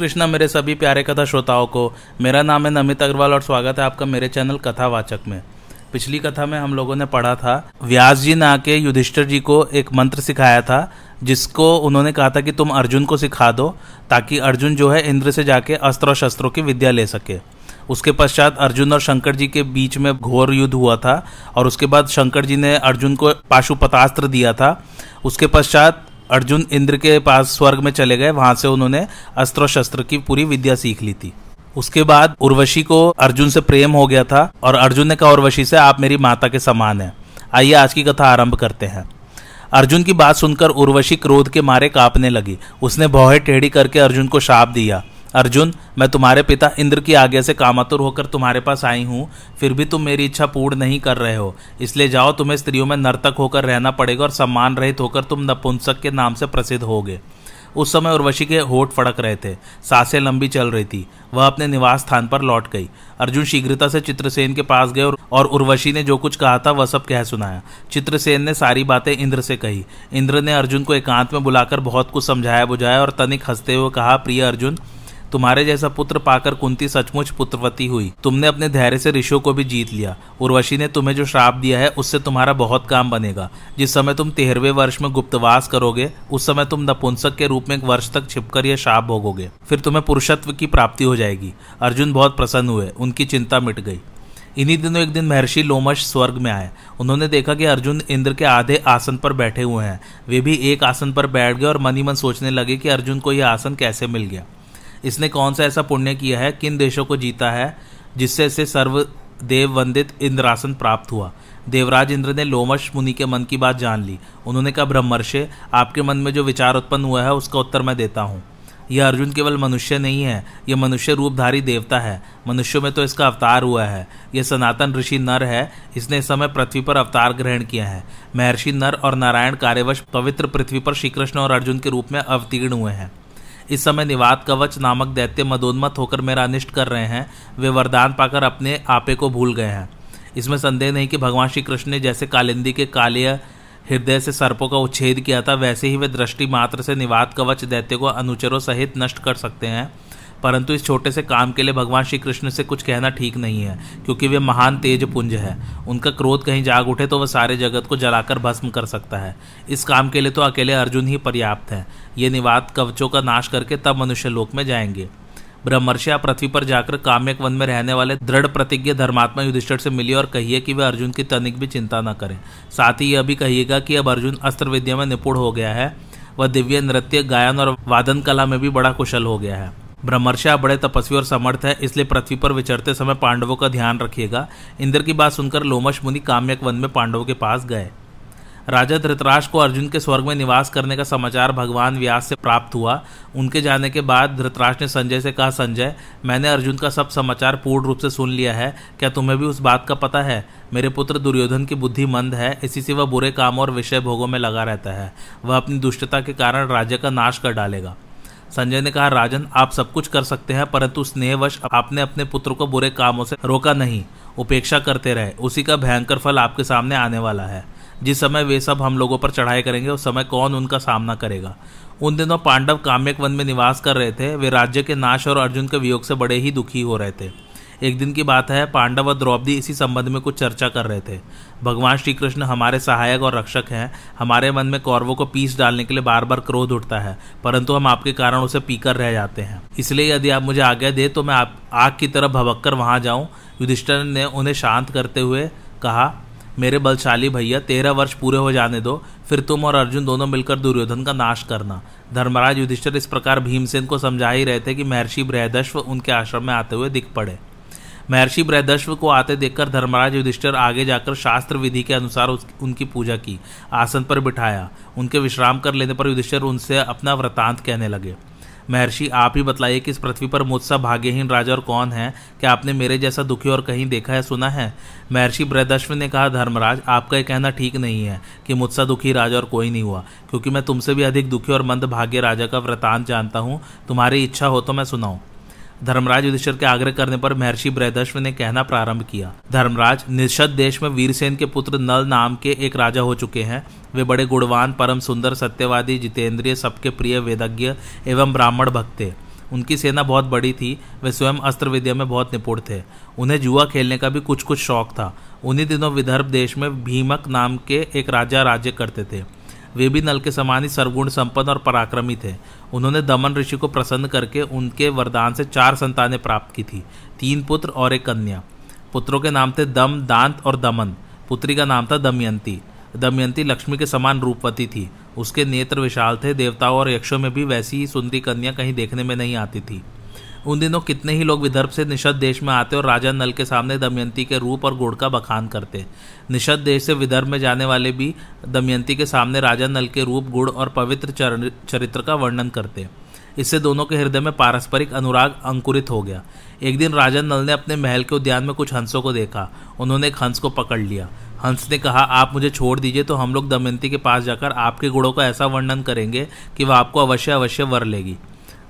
कृष्णा मेरे सभी प्यारे कथा श्रोताओं को, मेरा नाम है नमित अग्रवाल और स्वागत है आपका मेरे चैनल कथावाचक में। पिछली कथा में हम लोगों ने पढ़ा था, व्यास जी ने आके युधिष्ठर जी को एक मंत्र सिखाया था, जिसको उन्होंने कहा था कि तुम अर्जुन को सिखा दो, ताकि अर्जुन जो है इंद्र से जाके अस्त्र और शस्त्रों की विद्या ले सके। उसके पश्चात अर्जुन और शंकर जी के बीच में घोर युद्ध हुआ था, और उसके बाद शंकर जी ने अर्जुन को पाशुपतास्त्र दिया था। उसके पश्चात अर्जुन इंद्र के पास स्वर्ग में चले गए, वहाँ से उन्होंने अस्त्र शस्त्र की पूरी विद्या सीख ली थी। उसके बाद उर्वशी को अर्जुन से प्रेम हो गया था और अर्जुन ने कहा, उर्वशी से आप मेरी माता के समान हैं। आइए, आज की कथा आरंभ करते हैं। अर्जुन की बात सुनकर उर्वशी क्रोध के मारे कांपने लगी। उसने भौहे टेढ़ी करके अर्जुन को शाप दिया। अर्जुन, मैं तुम्हारे पिता इंद्र की आज्ञा से कामातुर होकर तुम्हारे पास आई हूँ, फिर भी तुम मेरी इच्छा पूर्ण नहीं कर रहे हो। इसलिए जाओ, तुम्हें स्त्रियों में नर्तक होकर रहना पड़ेगा और सम्मान रहित होकर तुम नपुंसक के नाम से प्रसिद्ध होगे। उस समय उर्वशी के होठ फड़क रहे थे, साँसें लंबी चल रही थी, वह अपने निवास स्थान पर लौट गई। अर्जुन शीघ्रता से चित्रसेन के पास गए और उर्वशी ने जो कुछ कहा था वह सब कह सुनाया। चित्रसेन ने सारी बातें इंद्र से कही। इंद्र ने अर्जुन को एकांत में बुलाकर बहुत कुछ समझाया बुझाया और तनिक हँसते हुए कहा, प्रिय अर्जुन तुम्हारे जैसा पुत्र पाकर कुंती सचमुच पुत्रवती हुई। तुमने अपने धैर्य से ऋषियों को भी जीत लिया। उर्वशी ने तुम्हें जो श्राप दिया है, उससे तुम्हारा बहुत काम बनेगा। जिस समय तुम तेरहवें वर्ष में गुप्तवास करोगे, उस समय तुम नपुंसक के रूप में एक वर्ष तक छिपकर यह श्राप भोगोगे। फिर तुम्हें पुरुषत्व की प्राप्ति हो जाएगी। अर्जुन बहुत प्रसन्न हुए, उनकी चिंता मिट गई। इन्हीं दिनों एक दिन महर्षि लोमश स्वर्ग में आए। उन्होंने देखा कि अर्जुन इंद्र के आधे आसन पर बैठे हुए हैं। वे भी एक आसन पर बैठ गए और मनी मन सोचने लगे कि अर्जुन को यह आसन कैसे मिल गया। इसने कौन सा ऐसा पुण्य किया है? किन देशों को जीता है? जिससे इसे सर्वदेव वंदित इंद्रासन प्राप्त हुआ। देवराज इंद्र ने लोमश मुनि के मन की बात जान ली। उन्होंने कहा, ब्रह्मर्षे, आपके मन में जो विचार उत्पन्न हुआ है, उसका उत्तर मैं देता हूँ। यह अर्जुन केवल मनुष्य नहीं है, यह मनुष्य रूपधारी देवता है। मनुष्यों में तो इसका अवतार हुआ है। यह सनातन ऋषि नर है, इसने इस समय पृथ्वी पर अवतार ग्रहण किया है। महर्षि नर और नारायण कार्यवश पवित्र पृथ्वी पर श्रीकृष्ण और अर्जुन के रूप में अवतीर्ण हुए हैं। इस समय निवात कवच नामक दैत्य मदोन्मत होकर मेरा अनिष्ट कर रहे हैं। वे वरदान पाकर अपने आपे को भूल गए हैं। इसमें संदेह नहीं कि भगवान श्री कृष्ण ने जैसे कालिंदी के कालीय हृदय से सर्पों का उच्छेद किया था, वैसे ही वे दृष्टि मात्र से निवात कवच दैत्य को अनुचरों सहित नष्ट कर सकते हैं। परंतु इस छोटे से काम के लिए भगवान श्री कृष्ण से कुछ कहना ठीक नहीं है, क्योंकि वे महान तेज पुंज है। उनका क्रोध कहीं जाग उठे तो वह सारे जगत को जलाकर भस्म कर सकता है। इस काम के लिए तो अकेले अर्जुन ही पर्याप्त है। ये निवाद कवचों का नाश करके तब मनुष्य लोक में जाएँगे। ब्रह्मर्षि पृथ्वी पर जाकर काम्यक वन में रहने वाले दृढ़ प्रतिज्ञ धर्मात्मा युधिष्ठिर से मिलिए और कहिए कि वे अर्जुन की तनिक भी चिंता न करें। साथ ही यह भी कहिएगा कि अब अर्जुन अस्त्र विद्या में निपुण हो गया है। वह दिव्य नृत्य, गायन और वादन कला में भी बड़ा कुशल हो गया है। ब्रह्मर्षा बड़े तपस्वी और समर्थ है, इसलिए पृथ्वी पर विचरते समय पांडवों का ध्यान रखिएगा। इंद्र की बात सुनकर लोमश मुनि काम्यक वन में पांडवों के पास गए। राजा धृतराज को अर्जुन के स्वर्ग में निवास करने का समाचार भगवान व्यास से प्राप्त हुआ। उनके जाने के बाद धृतराज ने संजय से कहा, संजय, मैंने अर्जुन का सब समाचार पूर्ण रूप से सुन लिया है। क्या तुम्हें भी उस बात का पता है? मेरे पुत्र दुर्योधन की बुद्धि मंद है, इसी से वह बुरे कामों और विषय भोगों में लगा रहता है। वह अपनी दुष्टता के कारण राज्य का नाश कर डालेगा। संजय ने कहा, राजन, आप सब कुछ कर सकते हैं, परंतु स्नेहवश आपने अपने पुत्र को बुरे कामों से रोका नहीं। उपेक्षा करते रहे। उसी का भयंकर फल आपके सामने आने वाला है। जिस समय वे सब हम लोगों पर चढ़ाई करेंगे, उस समय कौन उनका सामना करेगा? उन दिनों पांडव काम्यक वन में निवास कर रहे थे। वे राज्य के नाश और अर्जुन के वियोग से बड़े ही दुखी हो रहे थे। एक दिन की बात है, पांडव और द्रौपदी इसी संबंध में कुछ चर्चा कर रहे थे। भगवान श्री कृष्ण हमारे सहायक और रक्षक हैं। हमारे मन में कौरवों को पीस डालने के लिए बार बार क्रोध उठता है, परंतु हम आपके कारण उसे पीकर रह जाते हैं। इसलिए यदि आप मुझे आज्ञा दे तो मैं आप, आग की तरफ़ भबक कर वहाँ जाऊँ। युधिष्ठर ने उन्हें शांत करते हुए कहा, मेरे बलशाली भैया, तेरह वर्ष पूरे हो जाने दो। फिर तुम और अर्जुन दोनों मिलकर दुर्योधन का नाश करना। धर्मराज युधिष्ठिर इस प्रकार भीमसेन को समझा ही रहे थे कि महर्षि बृहदश्व उनके आश्रम में आते हुए दिख पड़े। महर्षि बृहदश्व को आते देखकर धर्मराज युधिष्ठिर आगे जाकर शास्त्र विधि के अनुसार उनकी पूजा की, आसन पर बिठाया। उनके विश्राम कर लेने पर युधिष्ठिर उनसे अपना वृतांत कहने लगे। महर्षि, आप ही बताइए कि इस पृथ्वी पर मुझसा भाग्यहीन राजा और कौन है? क्या आपने मेरे जैसा दुखी और कहीं देखा है सुना है? महर्षि बृहदश्व ने कहा, धर्मराज, आपका यह कहना ठीक नहीं है कि मुझसा दुखी राजा और कोई नहीं हुआ, क्योंकि मैं तुमसे भी अधिक दुखी और मंद भाग्य राजा का वृतांत जानता हूँ। तुम्हारी इच्छा हो तो मैं सुनाऊं। धर्मराज युधिष्ठिर के आग्रह करने पर महर्षि बृहदश्व ने कहना प्रारंभ किया, धर्मराज, निषद देश में वीरसेन के पुत्र नल नाम के एक राजा हो चुके हैं। वे बड़े गुणवान, परम सुंदर, सत्यवादी, जितेंद्रिय, सबके प्रिय, वेदज्ञ एवं ब्राह्मण भक्त थे। उनकी सेना बहुत बड़ी थी, वे स्वयं अस्त्र विद्या में बहुत निपुण थे। उन्हें जुआ खेलने का भी कुछ कुछ शौक था। उन्हीं दिनों विदर्भ देश में भीमक नाम के एक राजा राज्य करते थे। वे भी नल के समान ही सर्वगुण संपन्न और पराक्रमी थे। उन्होंने दमन ऋषि को प्रसन्न करके उनके वरदान से चार संतानें प्राप्त की थी, तीन पुत्र और एक कन्या। पुत्रों के नाम थे दम, दांत और दमन। पुत्री का नाम था दमयंती। दमयंती लक्ष्मी के समान रूपवती थी। उसके नेत्र विशाल थे, देवताओं और यक्षों में भी वैसी ही सुंदरी कन्या कहीं देखने में नहीं आती थी। उन दिनों कितने ही लोग विदर्भ से निषद देश में आते और राजा नल के सामने दमयंती के रूप और गुड़ का बखान करते। निषद देश से विदर्भ में जाने वाले भी दमयंती के सामने राजा नल के रूप गुड़ और पवित्र चरित्र का वर्णन करते। इससे दोनों के हृदय में पारस्परिक अनुराग अंकुरित हो गया। एक दिन राजा नल ने अपने महल के उद्यान में कुछ हंसों को देखा। उन्होंने एक हंस को पकड़ लिया। हंस ने कहा, आप मुझे छोड़ दीजिए तो हम लोग दमयंती के पास जाकर आपके गुणों का ऐसा वर्णन करेंगे कि वह आपको अवश्य अवश्य वर लेगी।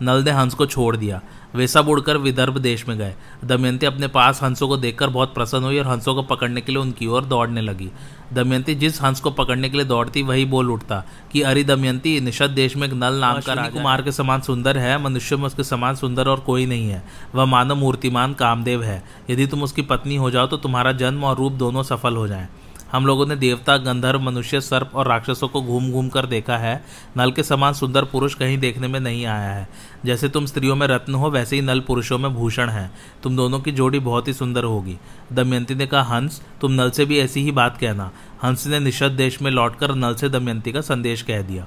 नल ने हंस को छोड़ दिया। वे सब उड़कर विदर्भ देश में गए। दमयंती अपने पास हंसों को देखकर बहुत प्रसन्न हुई और हंसों को पकड़ने के लिए उनकी ओर दौड़ने लगी। दमयंती जिस हंस को पकड़ने के लिए दौड़ती वही बोल उठता कि अरे दमयंती निषद देश में एक नल नाम का कुमार के समान सुंदर है मनुष्य में उसके समान सुंदर और कोई नहीं है। वह मानव मूर्तिमान कामदेव है। यदि तुम उसकी पत्नी हो जाओ तो तुम्हारा जन्म और रूप दोनों सफल हो जाए। हम लोगों ने देवता, गंधर्व, मनुष्य, सर्प और राक्षसों को घूम घूम कर देखा है। नल के समान सुंदर पुरुष कहीं देखने में नहीं आया है। जैसे तुम स्त्रियों में रत्न हो, वैसे ही नल पुरुषों में भूषण है। तुम दोनों की जोड़ी बहुत ही सुंदर होगी। दमयंती ने कहा, हंस, तुम नल से भी ऐसी ही बात कहना। हंस ने निषद देश में लौटकर नल से दमयंती का संदेश कह दिया।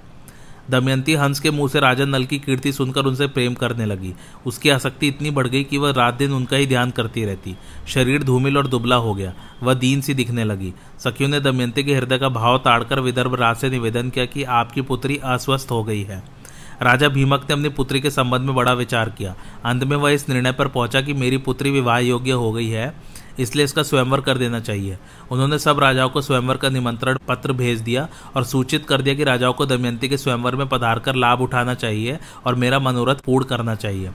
दमयंती हंस के मुँह से राजा नल की कीर्ति सुनकर उनसे प्रेम करने लगी। उसकी आसक्ति इतनी बढ़ गई कि वह रात दिन उनका ही ध्यान करती रहती। शरीर धूमिल और दुबला हो गया। वह दीन सी दिखने लगी। सखियों ने दमयंती के हृदय का भाव ताड़कर विदर्भ राज से निवेदन किया कि आपकी पुत्री अस्वस्थ हो गई है। राजा भीमक ने अपनी पुत्री के संबंध में बड़ा विचार किया। अंत में वह इस निर्णय पर पहुँचा कि मेरी पुत्री विवाह योग्य हो गई है। इसलिए इसका स्वयंवर कर देना चाहिए। उन्होंने सब राजाओं को स्वयंवर का निमंत्रण पत्र भेज दिया और सूचित कर दिया कि राजाओं को दमयंती के स्वयंवर में पधार कर लाभ उठाना चाहिए और मेरा मनोरथ पूर्ण करना चाहिए।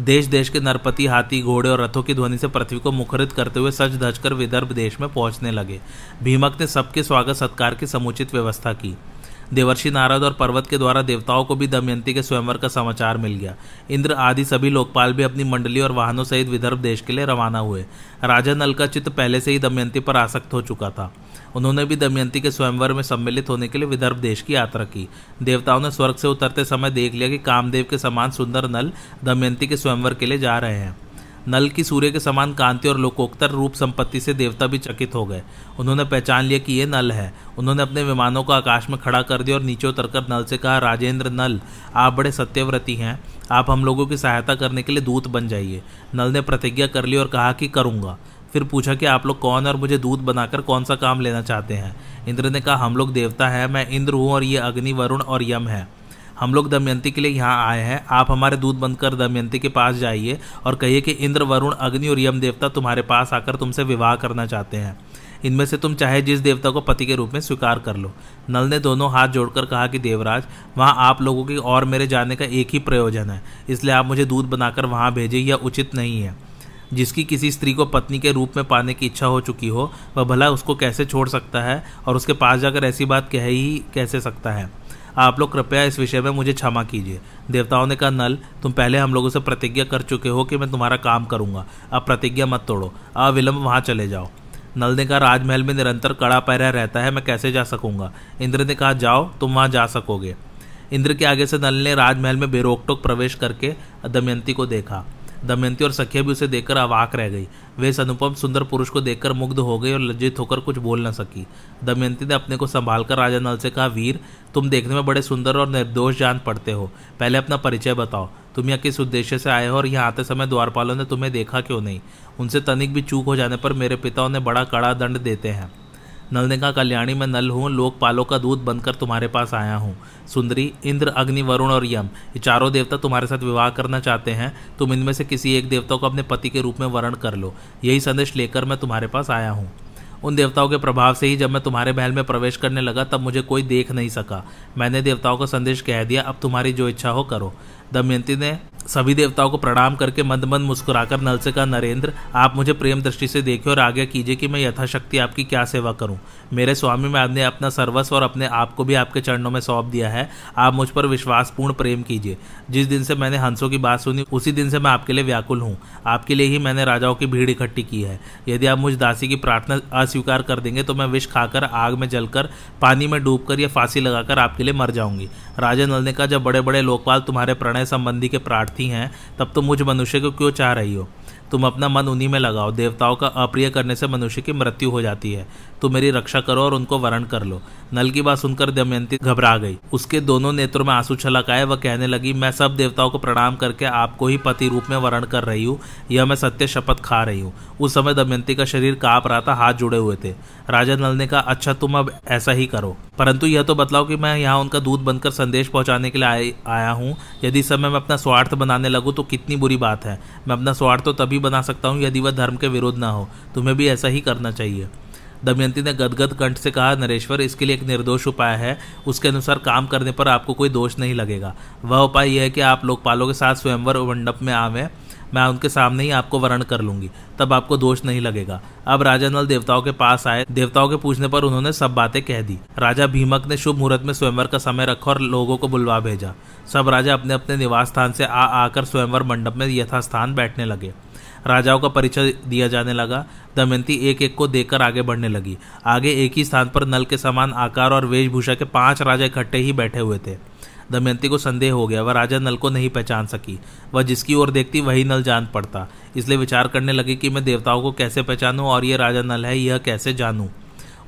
देश देश के नरपति, हाथी, घोड़े और रथों की ध्वनि से पृथ्वी को मुखरित करते हुए सच धज कर विदर्भ देश में पहुँचने लगे। भीमक ने सबके स्वागत, सत्कार की समुचित व्यवस्था की। देवर्षि नारद और पर्वत के द्वारा देवताओं को भी दमयंती के स्वयंवर का समाचार मिल गया। इंद्र आदि सभी लोकपाल भी अपनी मंडली और वाहनों सहित विदर्भ देश के लिए रवाना हुए। राजा नल का चित्त पहले से ही दमयंती पर आसक्त हो चुका था। उन्होंने भी दमयंती के स्वयंवर में सम्मिलित होने के लिए विदर्भ देश की यात्रा की। देवताओं ने स्वर्ग से उतरते समय देख लिया कि कामदेव के समान सुंदर नल दमयंती के स्वयंवर के लिए जा रहे हैं। नल की सूर्य के समान कांति और लोकोक्तर रूप संपत्ति से देवता भी चकित हो गए। उन्होंने पहचान लिया कि ये नल है। उन्होंने अपने विमानों को आकाश में खड़ा कर दिया और नीचे उतरकर नल से कहा, राजेंद्र नल, आप बड़े सत्यव्रती हैं। आप हम लोगों की सहायता करने के लिए दूत बन जाइए नल ने प्रतिज्ञा कर ली और कहा कि करूँगा। फिर पूछा कि आप लोग कौन और मुझे दूध बनाकर कौन सा काम लेना चाहते हैं? इंद्र ने कहा, हम लोग देवता हैं, मैं इंद्र हूँ और ये अग्नि, वरुण और यम है। हम लोग दमयंती के लिए यहाँ आए हैं। आप हमारे दूध बंद कर दमयंती के पास जाइए और कहिए कि इंद्र, वरुण, अग्नि और यम देवता तुम्हारे पास आकर तुमसे विवाह करना चाहते हैं। इनमें से तुम चाहे जिस देवता को पति के रूप में स्वीकार कर लो। नल ने दोनों हाथ जोड़कर कहा कि देवराज, वहाँ आप लोगों की और मेरे जाने का एक ही प्रयोजन है। इसलिए आप मुझे दूध बनाकर वहाँ भेजें, यह उचित नहीं है। जिसकी किसी स्त्री को पत्नी के रूप में पाने की इच्छा हो चुकी हो, वह भला उसको कैसे छोड़ सकता है और उसके पास जाकर ऐसी बात कह ही कैसे सकता है? आप लोग कृपया इस विषय में मुझे क्षमा कीजिए। देवताओं ने कहा, नल, तुम पहले हम लोगों से प्रतिज्ञा कर चुके हो कि मैं तुम्हारा काम करूँगा। अब प्रतिज्ञा मत तोड़ो। अविलंब वहाँ चले जाओ। नल ने कहा, राजमहल में निरंतर कड़ा पैरा रहता है, मैं कैसे जा सकूँगा? इंद्र ने कहा, जाओ, तुम वहाँ जा सकोगे। इंद्र के आगे से नल ने राजमहल में बेरोक टोक प्रवेश करके दमयंती को देखा। दमयंती और सखिया भी उसे देखकर अवाक रह गई। वे इस अनुपम सुंदर पुरुष को देखकर मुग्ध हो गई और लज्जित होकर कुछ बोल न सकी। दमयंती ने अपने को संभालकर राजा नल से कहा, वीर, तुम देखने में बड़े सुंदर और निर्दोष जान पड़ते हो। पहले अपना परिचय बताओ। तुम यहाँ किस उद्देश्य से आए हो और यहाँ आते समय द्वारपालों ने तुम्हें देखा क्यों नहीं? उनसे तनिक भी चूक हो जाने पर मेरे पिता उन्हें बड़ा कड़ा दंड देते हैं। नल ने कहा, कल्याणी, मैं नल हूँ लोकपालों का दूध बनकर तुम्हारे पास आया हूँ। सुंदरी, इंद्र, अग्नि, वरुण और यम, ये चारों देवता तुम्हारे साथ विवाह करना चाहते हैं। तुम इनमें से किसी एक देवता को अपने पति के रूप में वर्ण कर लो। यही संदेश लेकर मैं तुम्हारे पास आया हूँ। उन देवताओं के प्रभाव से ही जब मैं तुम्हारे महल में प्रवेश करने लगा, तब मुझे कोई देख नहीं सका। मैंने देवताओं का संदेश कह दिया, अब तुम्हारी जो इच्छा हो, करो। दमयंती ने सभी देवताओं को प्रणाम करके मंद मंद मुस्कुराकर नल से कहा, नरेंद्र, आप मुझे प्रेम दृष्टि से देखिए और आज्ञा कीजिए कि मैं यथाशक्ति आपकी क्या सेवा करूँ। मेरे स्वामी में आपने अपना सर्वस्व और अपने आप को भी आपके चरणों में सौंप दिया है। आप मुझ पर विश्वासपूर्ण प्रेम कीजिए। जिस दिन से मैंने हंसों की बात सुनी, उसी दिन से मैं आपके लिए व्याकुल हूँ। आपके लिए ही मैंने राजाओं की भीड़ इकट्ठी की है। यदि आप मुझ दासी की प्रार्थना अस्वीकार कर देंगे तो मैं विष खाकर, आग में जलकर, पानी में डूबकर या फांसी लगाकर आपके लिए मर जाऊँगी। राजा नल ने कहा, जब बड़े बड़े लोकपाल तुम्हारे प्रणय संबंधी के प्रार्थी हैं, तब तो मुझ मनुष्य को क्यों चाह रही हो? तुम अपना मन उन्हीं में लगाओ, देवताओं का अप्रिय करने से मनुष्य की मृत्यु हो जाती है। तुम मेरी रक्षा करो और उनको वरण कर लो। नल की बात सुनकर दमयंती घबरा गई। उसके दोनों नेत्रों में आँसू छलक आए वह कहने लगी, मैं सब देवताओं को प्रणाम करके आपको ही पति रूप में वर्ण कर रही हूँ। यह मैं सत्य शपथ खा रही हूँ। उस समय दमयंती का शरीर काँप रहा था, हाथ जुड़े हुए थे। राजा नल ने कहा अच्छा तुम अब ऐसा ही करो। परंतु यह तो बतलाओ कि मैं यहाँ उनका दूध बनकर संदेश पहुँचाने के लिए आया हूँ। यदि समय में अपना स्वार्थ बनाने लगूँ तो कितनी बुरी बात है। मैं अपना स्वार्थ तो तभी बना सकता हूँ, यदि वह धर्म के विरोध ना हो। तुम्हें भी ऐसा ही करना चाहिए। दमयंती ने गदगद कंठ से कहा, नरेश्वर, इसके लिए एक निर्दोष उपाय है। उसके अनुसार काम करने पर आपको कोई दोष नहीं लगेगा। वह उपाय यह है कि आप लोकपालों के साथ स्वयंवर मंडप में आवे। मैं उनके सामने ही आपको वर्ण कर लूँगी। तब आपको दोष नहीं लगेगा। अब राजा नल देवताओं के पास आए। देवताओं के पूछने पर उन्होंने सब बातें कह दी। राजा भीमक ने शुभ मुहूर्त में स्वयंवर का समय रखा और लोगों को बुलवा भेजा। सब राजा अपने अपने निवास स्थान से आ आकर स्वयंवर मंडप में यथास्थान बैठने लगे। राजाओं का परिचय दिया जाने लगा। दमयंती एक एक को देखकर आगे बढ़ने लगी। आगे एक ही स्थान पर नल के समान आकार और वेशभूषा के पाँच राजा इकट्ठे ही बैठे हुए थे। दमयंती को संदेह हो गया, वह राजा नल को नहीं पहचान सकी। वह जिसकी ओर देखती, वही नल जान पड़ता। इसलिए विचार करने लगी कि मैं देवताओं को कैसे पहचानूं और यह राजा नल है, यह कैसे जानूं?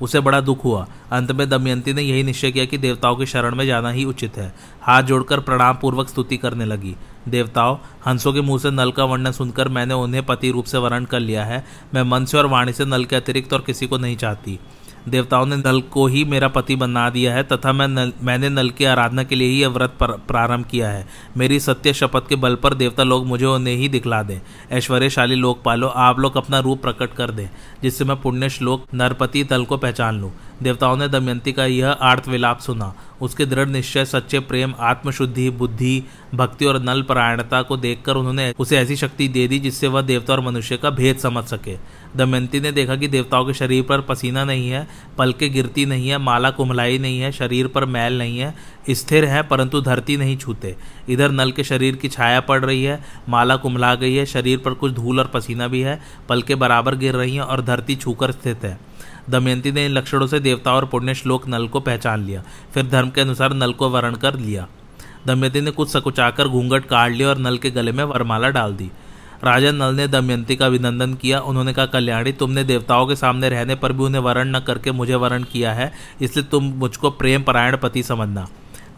उसे बड़ा दुख हुआ। अंत में दमयंती ने यही निश्चय किया कि देवताओं की शरण में जाना ही उचित है। हाथ जोड़कर प्रणाम पूर्वक स्तुति करने लगी। देवताओं, हंसों के मुँह से नल का वर्णन सुनकर मैंने उन्हें पति रूप से वर्ण कर लिया है। मैं मन से और वाणी से नल के अतिरिक्त और किसी को नहीं चाहती। देवताओं ने नल को ही मेरा पति बना दिया है तथा मैं नल, मैंने नल की आराधना के लिए ही यह व्रत प्रारंभ किया है। मेरी सत्य शपथ के बल पर देवता लोग मुझे उन्हें ही दिखला दें। ऐश्वर्यशाली लोक पालो आप लोग अपना रूप प्रकट कर दें, जिससे मैं पुण्य श्लोक नरपति तल को पहचान लूँ। देवताओं ने दमयंती का यह आर्थ विलाप सुना। उसके दृढ़ निश्चय, सच्चे प्रेम, आत्मशुद्धि, बुद्धि, भक्ति और नल परायणता को देखकर उन्होंने उसे ऐसी शक्ति दे दी जिससे वह देवता और मनुष्य का भेद समझ सके। दमयंती ने देखा कि देवताओं के शरीर पर पसीना नहीं है पलके गिरती नहीं है, माला कुमलाई नहीं है, शरीर पर मैल नहीं है, स्थिर है परंतु धरती नहीं छूते। इधर नल के शरीर की छाया पड़ रही है, माला कुमला गई है, शरीर पर कुछ धूल और पसीना भी है पलके बराबर गिर रही हैं और धरती छूकर स्थित है। दमयंती ने इन लक्षणों से देवता और पुण्य श्लोक नल को पहचान लिया, फिर धर्म के अनुसार नल को वर्ण कर लिया। दमयंती ने कुछ सकुचाकर घूंघट काट लिया और नल के गले में वरमाला डाल दी। राजा नल ने दमयंती का अभिनंदन किया। उन्होंने कहा, कल्याणी, तुमने देवताओं के सामने रहने पर भी उन्हें वर्ण न करके मुझे वर्ण किया है, इसलिए तुम मुझको प्रेम परायण पति समझना।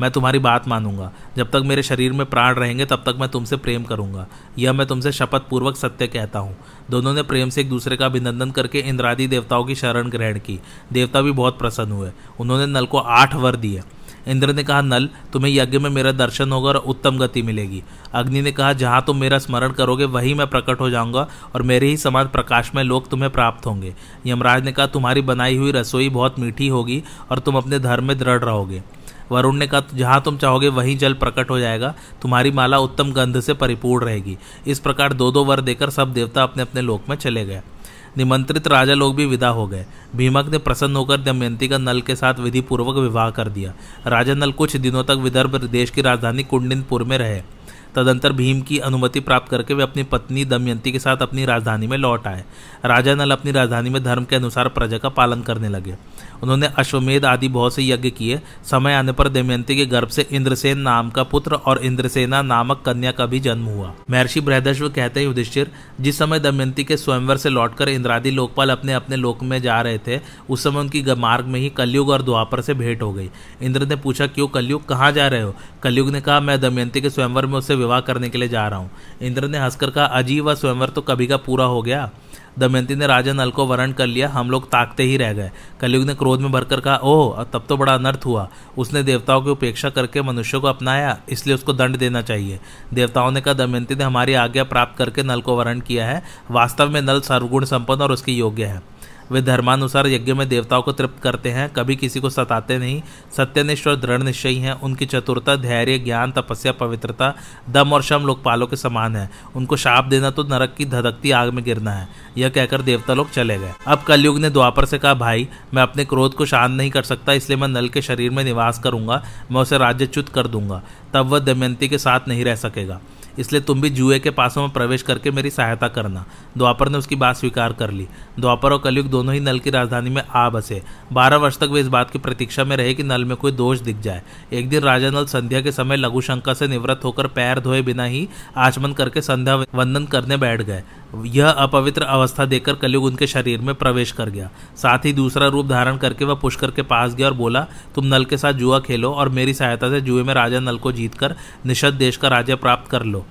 मैं तुम्हारी बात मानूँगा। जब तक मेरे शरीर में प्राण रहेंगे, तब तक मैं तुमसे प्रेम करूँगा। यह मैं तुमसे शपथ पूर्वक सत्य कहता हूँ। दोनों ने प्रेम से एक दूसरे का अभिनंदन करके इंद्रादि देवताओं की शरण ग्रहण की। देवता भी बहुत प्रसन्न हुए। उन्होंने नल को आठ वर दिए। इंद्र ने कहा, नल, तुम्हें यज्ञ में मेरा दर्शन होगा और उत्तम गति मिलेगी। अग्नि ने कहा, जहाँ तुम मेरा स्मरण करोगे, वहीं मैं प्रकट हो जाऊँगा और मेरे ही समान प्रकाश में लोग तुम्हें प्राप्त होंगे। यमराज ने कहा, तुम्हारी बनाई हुई रसोई बहुत मीठी होगी और तुम अपने धर्म में दृढ़ रहोगे। वरुण ने कहा, जहाँ तुम चाहोगे, वहीं जल प्रकट हो जाएगा। तुम्हारी माला उत्तम गंध से परिपूर्ण रहेगी। इस प्रकार दो दो वर देकर सब देवता अपने अपने लोक में चले गए। निमंत्रित राजा लोग भी विदा हो गए। भीमक ने प्रसन्न होकर दमयंती का नल के साथ विधि पूर्वक विवाह कर दिया। राजा नल कुछ दिनों तक विदर्भ देश की राजधानी कुंडिनपुर में रहे। तदंतर भीम की अनुमति प्राप्त करके वे अपनी पत्नी दमयंती के साथ अपनी राजधानी में लौट आए। राजा नल अपनी राजधानी में धर्म के अनुसार प्रजा का पालन करने लगे। उन्होंने अश्वमेध आदि बहुत से यज्ञ किए। समय आने पर दमयंती के गर्भ से इंद्रसेन नाम का पुत्र और इंद्रसेना नामक कन्या का भी जन्म हुआ। महर्षि बृहदश्व कहते हैं, युधिष्ठिर, जिस समय दमयंती के स्वयंवर से लौटकर इंद्रादि लोकपाल अपने अपने लोक में जा रहे थे, उस समय उनकी मार्ग में ही कलयुग और द्वापर से भेंट हो गई। इंद्र ने पूछा, क्यों कलयुग? कहाँ जा रहे हो? कलयुग ने कहा, मैं दमयंती के स्वयंवर में उससे विवाह करने के लिए जा रहा हूँ। इंद्र ने हंसकर कहा, अजीब व स्वयंवर तो कभी का पूरा हो गया। दमयंती ने राजा नल को वर्ण कर लिया, हम लोग ताकते ही रह गए। कलयुग ने क्रोध में भरकर कहा, ओह तब तो बड़ा अनर्थ हुआ। उसने देवताओं की उपेक्षा करके मनुष्य को अपनाया, इसलिए उसको दंड देना चाहिए। देवताओं ने कहा, दमयंती ने हमारी आज्ञा प्राप्त करके नल को वर्ण किया है। वास्तव में नल सर्वगुण संपन्न और उसकी योग्य है। वे धर्मानुसार यज्ञ में देवताओं को तृप्त करते हैं, कभी किसी को सताते नहीं। सत्यनिष्ठ और दृढ़ निश्चयी हैं। उनकी चतुरता, धैर्य, ज्ञान, तपस्या, पवित्रता, दम और शम लोकपालों के समान है। उनको शाप देना तो नरक की धधकती आग में गिरना है। यह कहकर देवता लोग चले गए। अब कलयुग ने द्वापर से कहा, भाई, मैं अपने क्रोध को शांत नहीं कर सकता, इसलिए मैं नल के शरीर में निवास करूँगा। मैं उसे राज्यच्युत कर दूँगा। तब वह दमयंती के साथ नहीं रह सकेगा। इसलिए तुम भी जुए के पासों में प्रवेश करके मेरी सहायता करना। द्वापर ने उसकी बात स्वीकार कर ली। द्वापर और कलयुग दोनों ही नल की राजधानी में आ बसे। बारह वर्ष तक वे इस बात की प्रतीक्षा में रहे कि नल में कोई दोष दिख जाए। एक दिन राजा नल संध्या के समय लघु शंका से निवृत्त होकर पैर धोए बिना ही आचमन करके संध्या वंदन करने बैठ गए। यह अपवित्र अवस्था देखकर कलयुग उनके शरीर में प्रवेश कर गया। साथ ही दूसरा रूप धारण करके वह पुष्कर के पास गया और बोला, तुम नल के साथ जुआ खेलो और मेरी सहायता से जुए में राजा नल को जीतकर निषद देश का राज्य प्राप्त कर लो।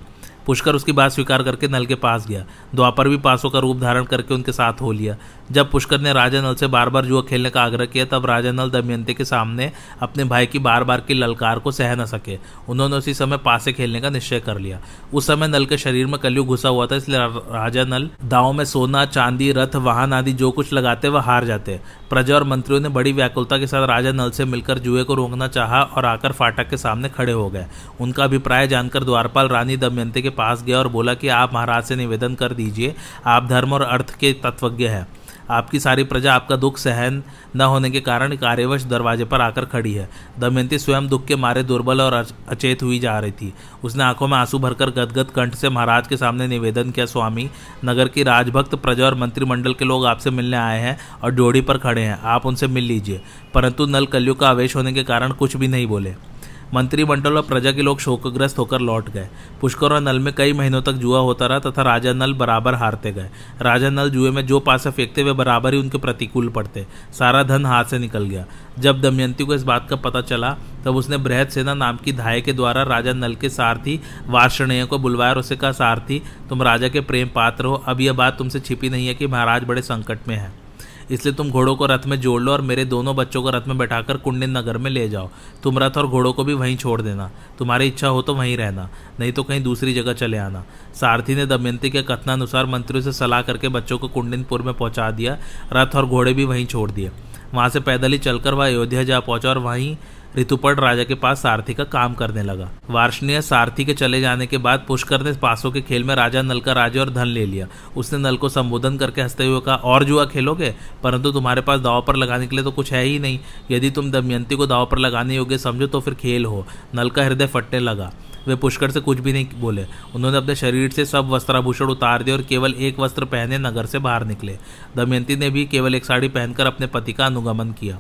पुष्कर उसकी बात स्वीकार करके नल के पास गया। द्वापर भी पासों का रूप धारण करके उनके साथ हो लिया। जब पुष्कर ने राजा नल से बार बार जुआ खेलने का आग्रह किया, तब राजा नल दमयंती के सामने अपने भाई की बार बार की ललकार को सह न सके। उन्होंने उसी समय पासे खेलने का निश्चय कर लिया। उस समय नल के शरीर में कलयुग घुसा हुआ था, इसलिए राजा नल दाव में सोना, चांदी, रथ, वाहन आदि जो कुछ लगाते वह हार जाते। प्रजा और मंत्रियों ने बड़ी व्याकुलता के साथ राजा नल से मिलकर जुए को रोकना चाहा और आकर फाटक के सामने खड़े हो गए। उनका अभिप्राय जानकर द्वारपाल रानी दमयंती के पास गया और बोला कि आप महाराज से निवेदन कर दीजिए, आप धर्म और अर्थ के तत्वज्ञ हैं। आपकी सारी प्रजा, आपका दुख सहन न होने के कारण कार्यवश दरवाजे पर आकर खड़ी है। दमयंती स्वयं दुख के मारे दुर्बल और अचेत हुई जा रही थी। उसने आँखों में आँसू भरकर गदगद कंठ से महाराज के सामने निवेदन किया, स्वामी, नगर की राजभक्त, प्रजा और मंत्रिमंडल के लोग आपसे मिलने आए हैं और डोड़ी पर खड़े हैं। आप उनसे मिल लीजिए। परंतु नल कलयुग का आवेश होने के कारण कुछ भी नहीं बोले। मंत्रिमंडल और प्रजा के लोग शोकग्रस्त होकर लौट गए। पुष्कर और नल में कई महीनों तक जुआ होता रहा तथा राजा नल बराबर हारते गए। राजा नल जुए में जो पासे फेंकते, वे बराबर ही उनके प्रतिकूल पड़ते। सारा धन हाथ से निकल गया। जब दमयंती को इस बात का पता चला, तब उसने बृहद सेना नाम की धाय के द्वारा राजा नल के सारथी वार्षणेय को बुलवाया और उसे कहा, सारथी, तुम राजा के प्रेम पात्र हो। अब यह बात तुमसे छिपी नहीं है कि महाराज बड़े संकट में है। इसलिए तुम घोड़ों को रथ में जोड़ लो और मेरे दोनों बच्चों को रथ में बैठाकर कुंडिन नगर में ले जाओ। तुम रथ और घोड़ों को भी वहीं छोड़ देना। तुम्हारी इच्छा हो तो वहीं रहना, नहीं तो कहीं दूसरी जगह चले आना। सारथी ने दमयंती के कथनानुसार मंत्रियों से सलाह करके बच्चों को कुंडिनपुर में पहुँचा दिया, रथ और घोड़े भी वहीं छोड़ दिए। वहाँ से पैदल ही चलकर वह अयोध्या जा पहुँचा और वहीं ऋतुपर्ण राजा के पास सारथी का काम करने लगा। वार्षणीय सारथी के चले जाने के बाद पुष्कर ने पासों के खेल में राजा नल का राज्य और धन ले लिया। उसने नल को संबोधन करके हँसते हुए कहा, और जुआ खेलोगे? परंतु तुम्हारे पास दाव पर लगाने के लिए तो कुछ है ही नहीं। यदि तुम दमयंती को दाव पर लगाने योग्य समझो तो फिर खेल हो। नल का हृदय फटने लगा। वे पुष्कर से कुछ भी नहीं बोले। उन्होंने अपने शरीर से सब वस्त्राभूषण उतार दिए और केवल एक वस्त्र पहने नगर से बाहर निकले। दमयंती ने भी केवल एक साड़ी पहनकर अपने पति का अनुगमन किया।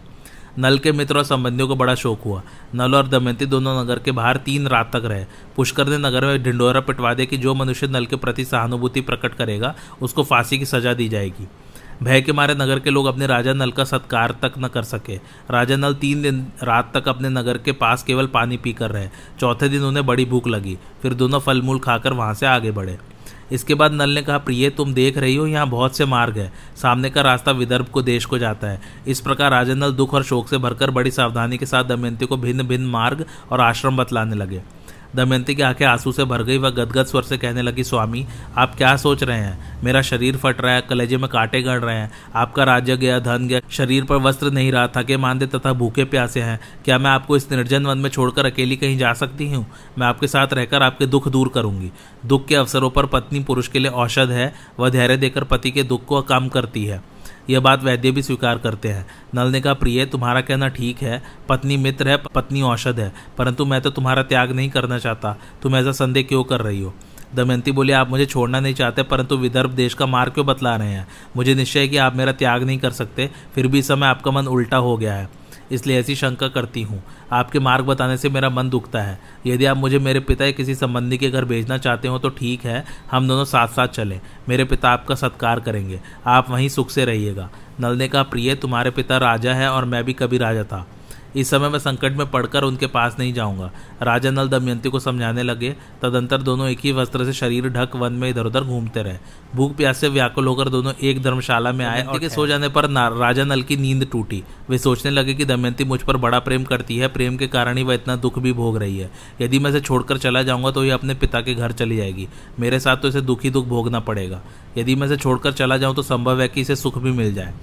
नल के मित्र और संबंधियों को बड़ा शौक हुआ। नल और दमयंती दोनों नगर के बाहर तीन रात तक रहे। पुष्कर ने नगर में ढिंडोरा पिटवा दिया कि जो मनुष्य नल के प्रति सहानुभूति प्रकट करेगा, उसको फांसी की सजा दी जाएगी। भय के मारे नगर के लोग अपने राजा नल का सत्कार तक न कर सके। राजा नल तीन दिन रात तक अपने नगर के पास केवल पानी पी कर रहे। चौथे दिन उन्हें बड़ी भूख लगी। फिर दोनों फल मूल खाकर वहाँ से आगे बढ़े। इसके बाद नल ने कहा, प्रिय, तुम देख रही हो, यहाँ बहुत से मार्ग है। सामने का रास्ता विदर्भ को, देश को जाता है। इस प्रकार राजेंद्र दुख और शोक से भरकर बड़ी सावधानी के साथ दमयंती को भिन्न भिन्न मार्ग और आश्रम बतलाने लगे। दमयंती की आँखें आँसू से भर गई, वह गदगद स्वर से कहने लगी, स्वामी, आप क्या सोच रहे हैं? मेरा शरीर फट रहा है, कलेजे में कांटे गड़ रहे हैं, आपका राज्य गया, धन गया, शरीर पर वस्त्र नहीं रहा था थके मानते तथा भूखे प्यासे हैं। क्या मैं आपको इस निर्जन वन में छोड़कर अकेली कहीं जा सकती हूँ? मैं आपके साथ रहकर आपके दुख दूर करूँगी। दुख के अवसरों पर पत्नी पुरुष के लिए औषध है, वह धैर्य देकर पति के दुख को कम करती है। यह बात वैद्य भी स्वीकार करते हैं। नल ने कहा, प्रिय, तुम्हारा कहना ठीक है। पत्नी मित्र है, पत्नी औषध है। परंतु मैं तो तुम्हारा त्याग नहीं करना चाहता। तुम ऐसा संदेह क्यों कर रही हो? दमयंती बोली, आप मुझे छोड़ना नहीं चाहते, परंतु विदर्भ देश का मार्ग क्यों बतला रहे हैं? मुझे निश्चय है कि आप मेरा त्याग नहीं कर सकते। फिर भी इस समय आपका मन उल्टा हो गया है। इसलिए ऐसी शंका करती हूँ। आपके मार्ग बताने से मेरा मन दुखता है। यदि आप मुझे मेरे पिता या किसी संबंधी के घर भेजना चाहते हो तो ठीक है, हम दोनों साथ साथ चलें। मेरे पिता आपका सत्कार करेंगे। आप वहीं सुख से रहिएगा। नल ने कहा प्रिय तुम्हारे पिता राजा है और मैं भी कभी राजा था। इस समय मैं संकट में पड़कर उनके पास नहीं जाऊँगा। राजा नल दमयंती को समझाने लगे तदंतर दोनों एक ही वस्त्र से शरीर ढक वन में इधर उधर घूमते रहे। भूख प्यास से व्याकुल होकर दोनों एक धर्मशाला में आए और के सो जाने पर राजा नल की नींद टूटी। वे सोचने लगे कि दमयंती मुझ पर बड़ा प्रेम करती है प्रेम के कारण ही वह इतना दुख भी भोग रही है। यदि मैं इसे छोड़कर चला जाऊँगा तो ये अपने पिता के घर चली जाएगी। मेरे साथ तो इसे दुखी दुख भोगना पड़ेगा। यदि मैं इसे छोड़कर चला जाऊँ तो संभव है कि इसे सुख भी मिल जाए।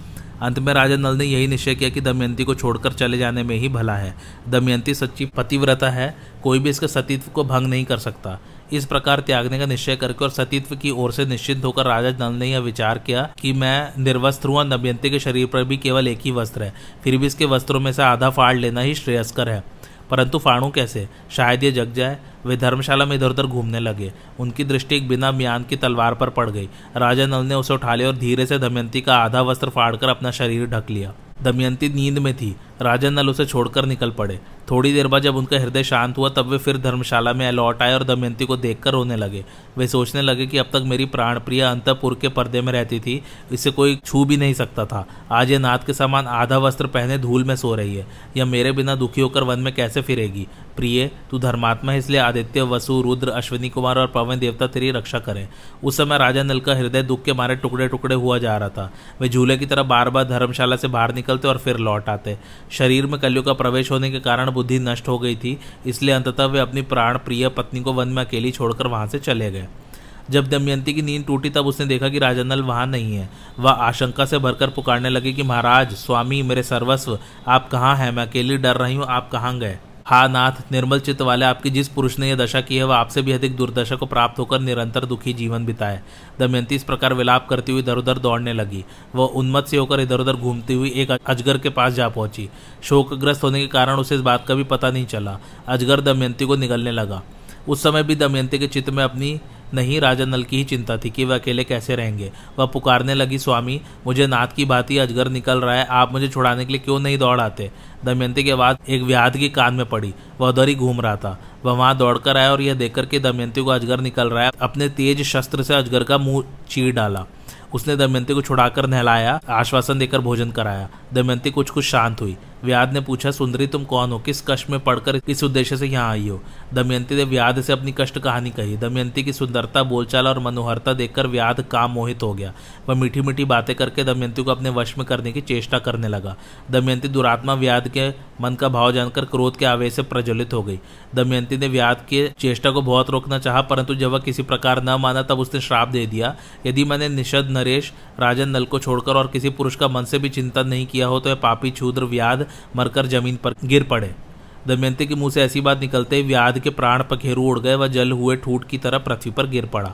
अंत में राजा नल ने यही निश्चय किया कि दमयंती को छोड़कर चले जाने में ही भला है। दमयंती सच्ची पतिव्रता है, कोई भी इसके सतीत्व को भंग नहीं कर सकता। इस प्रकार त्यागने का निश्चय करके और सतीत्व की ओर से निश्चित होकर राजा नल ने यह विचार किया कि मैं निर्वस्त्र हूँ दमयंती के शरीर पर भी केवल एक ही वस्त्र है। फिर भी इसके वस्त्रों में से आधा फाड़ लेना ही श्रेयस्कर है। परंतु फाड़ू कैसे? शायद ये जग जाए। वे धर्मशाला में इधर उधर घूमने लगे। उनकी दृष्टि एक बिना म्यान की तलवार पर पड़ गई। राजा नल ने उसे उठा लिया और धीरे से दमयंती का आधा वस्त्र फाड़कर अपना शरीर ढक लिया। दमयंती नींद में थी। राजा नल उसे छोड़कर निकल पड़े। थोड़ी देर बाद जब उनका हृदय शांत हुआ, तब वे फिर धर्मशाला में लौट आए और दमयंती को देखकर रोने लगे। वे सोचने लगे कि अब तक मेरी प्राण प्रिय अंतपुर के पर्दे में रहती थी। इसे कोई छू भी नहीं सकता था। आज ये नाथ के समान आधा वस्त्र पहने धूल में सो रही है। या मेरे बिना दुखी होकर वन में कैसे फिरेगी? प्रिय, तू धर्मात्मा है, इसलिए आदित्य, वसु, रुद्र, अश्विनी कुमार और पवन देवता तेरी रक्षा करें। उस समय राजा नल का हृदय दुख के मारे टुकड़े टुकड़े हुआ जा रहा था। वे झूले की तरह बार बार धर्मशाला से बाहर निकलते और फिर लौट आते। शरीर में कलियों का प्रवेश होने के कारण बुद्धि नष्ट हो गई थी, इसलिए अंततः वे अपनी प्राण प्रिय पत्नी को वन में अकेली छोड़कर वहाँ से चले गए। जब दमयंती की नींद टूटी, तब उसने देखा कि राजनल वहाँ नहीं है। वह आशंका से भरकर पुकारने लगे कि, महाराज, स्वामी, मेरे सर्वस्व, आप कहाँ हैं? मैं अकेली डर रही हूँ, आप कहाँ गए? हा नाथ, निर्मल चित्त वाले आपकी जिस पुरुष ने यह दशा की है, वह आपसे भी अधिक दुर्दशा को प्राप्त होकर निरंतर दुखी जीवन बिताए। दमयंती इस प्रकार विलाप करती हुई इधर उधर दौड़ने लगी। वह उन्मत से होकर इधर उधर घूमती हुई एक अजगर के पास जा पहुँची। शोकग्रस्त होने के कारण उसे इस बात का भी पता नहीं चला। अजगर दमयंती को निगलने लगा। उस समय भी दमयंती के चित्त में अपनी नहीं राजा नल की ही चिंता थी कि वह अकेले कैसे रहेंगे। वह पुकारने लगी, स्वामी, मुझे नाथ की भांति अजगर निकल रहा है, आप मुझे छुड़ाने के लिए क्यों नहीं दौड़ आते? दमयंती के बाद एक व्याध की कान में पड़ी। वह उधर ही घूम रहा था। वह वहाँ दौड़कर आया और यह देखकर के दमयंती को अजगर निकल रहा है। अपने तेज शस्त्र से अजगर का मुँह चीर डाला। उसने दमयंती को छुड़ाकर नहलाया, आश्वासन देकर भोजन कराया। दमयंती कुछ कुछ शांत हुई। व्याध ने पूछा, सुंदरी, तुम कौन हो? किस कष्ट में पढ़कर किस उद्देश्य से यहाँ आई हो? दमयंती ने व्याध से अपनी कष्ट कहानी कही। दमयंती की सुंदरता, बोलचाल और मनोहरता देखकर व्याध काम मोहित हो गया। वह मीठी मीठी बातें करके दमयंती को अपने वश में करने की चेष्टा करने लगा। दमयंती दुरात्मा व्याध के मन का भाव जानकर क्रोध के आवेश से प्रज्वलित हो गई। दमयंती ने व्याध के चेष्टा को बहुत रोकना चाहा, परंतु जब वह किसी प्रकार न माना, तब उसने श्राप दे दिया। यदि मैंने निषद नरेश, राजन नल को छोड़कर और किसी पुरुष का मन से भी चिंतन नहीं किया हो तो यह पापी छूद्र व्याध मरकर ज़मीन पर गिर पड़े। दमयंती के मुँह से ऐसी बात निकलते ही व्याध के प्राण पखेरु उड़ गए व जल हुए ठूट की तरह पृथ्वी पर गिर पड़ा।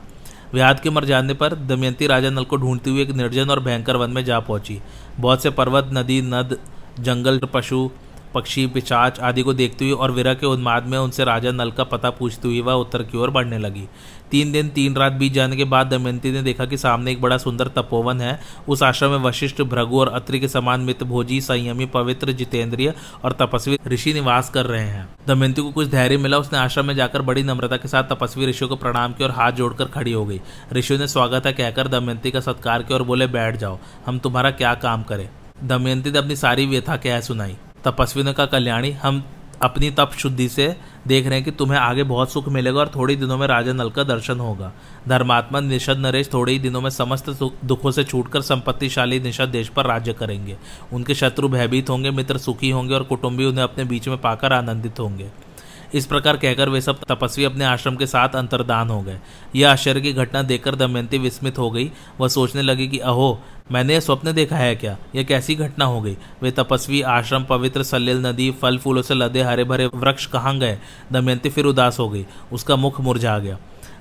व्याध के मर जाने पर दमयंती राजा नल को ढूंढते हुए एक निर्जन और भयंकर वन में जा पहुँची। बहुत से पर्वत, नदी, नद, जंगल, पशु पक्षी पिचाच आदि को देखती हुई और विरह के उन्माद में उनसे राजा नल का पता पूछती हुई वह उत्तर की ओर बढ़ने लगी। तीन दिन, तीन रात बीत जाने के बाद दमयंती ने देखा कि सामने एक बड़ा सुंदर तपोवन है। उस आश्रम में वशिष्ठ, भृगु और अत्रि के समान मित भोजी, संयमी, पवित्र, जितेंद्रिय और तपस्वी ऋषि निवास कर रहे हैं। दमयंती को कुछ धैर्य मिला, उसने आश्रम में जाकर बड़ी नम्रता के साथ तपस्वी ऋषियों को प्रणाम किया और हाथ जोड़कर खड़ी हो गई। ऋषियों ने स्वागत है कहकर दमयंती का सत्कार किया और बोले, बैठ जाओ, हम तुम्हारा क्या काम करें? दमयंती ने अपनी सारी व्यथा क्या सुनाई। तपस्वियों का कल्याणी, हम अपनी तप शुद्धि से देख रहे हैं कि तुम्हें आगे बहुत सुख मिलेगा और थोड़े दिनों में राजा नल का दर्शन होगा। धर्मात्मा, निषद नरेश थोड़े ही दिनों में समस्त दुखों से छूटकर संपत्तिशाली निषद देश पर राज्य करेंगे। उनके शत्रु भयभीत होंगे, मित्र सुखी होंगे और कुटुंबी उन्हें अपने बीच में पाकर आनंदित होंगे। इस प्रकार कहकर वे सब तपस्वी अपने आश्रम के साथ अंतर्दान हो गए। यह आश्चर्य की घटना देखकर दमयंती विस्मित हो गई वह सोचने लगी कि, अहो, मैंने यह स्वप्न देखा है क्या? यह कैसी घटना हो गई? वे तपस्वी आश्रम, पवित्र सलिल नदी फल फूलों से लदे हरे भरे वृक्ष कहाँ गए? दमयंती फिर उदास हो गई। उसका मुख मुरझा गया।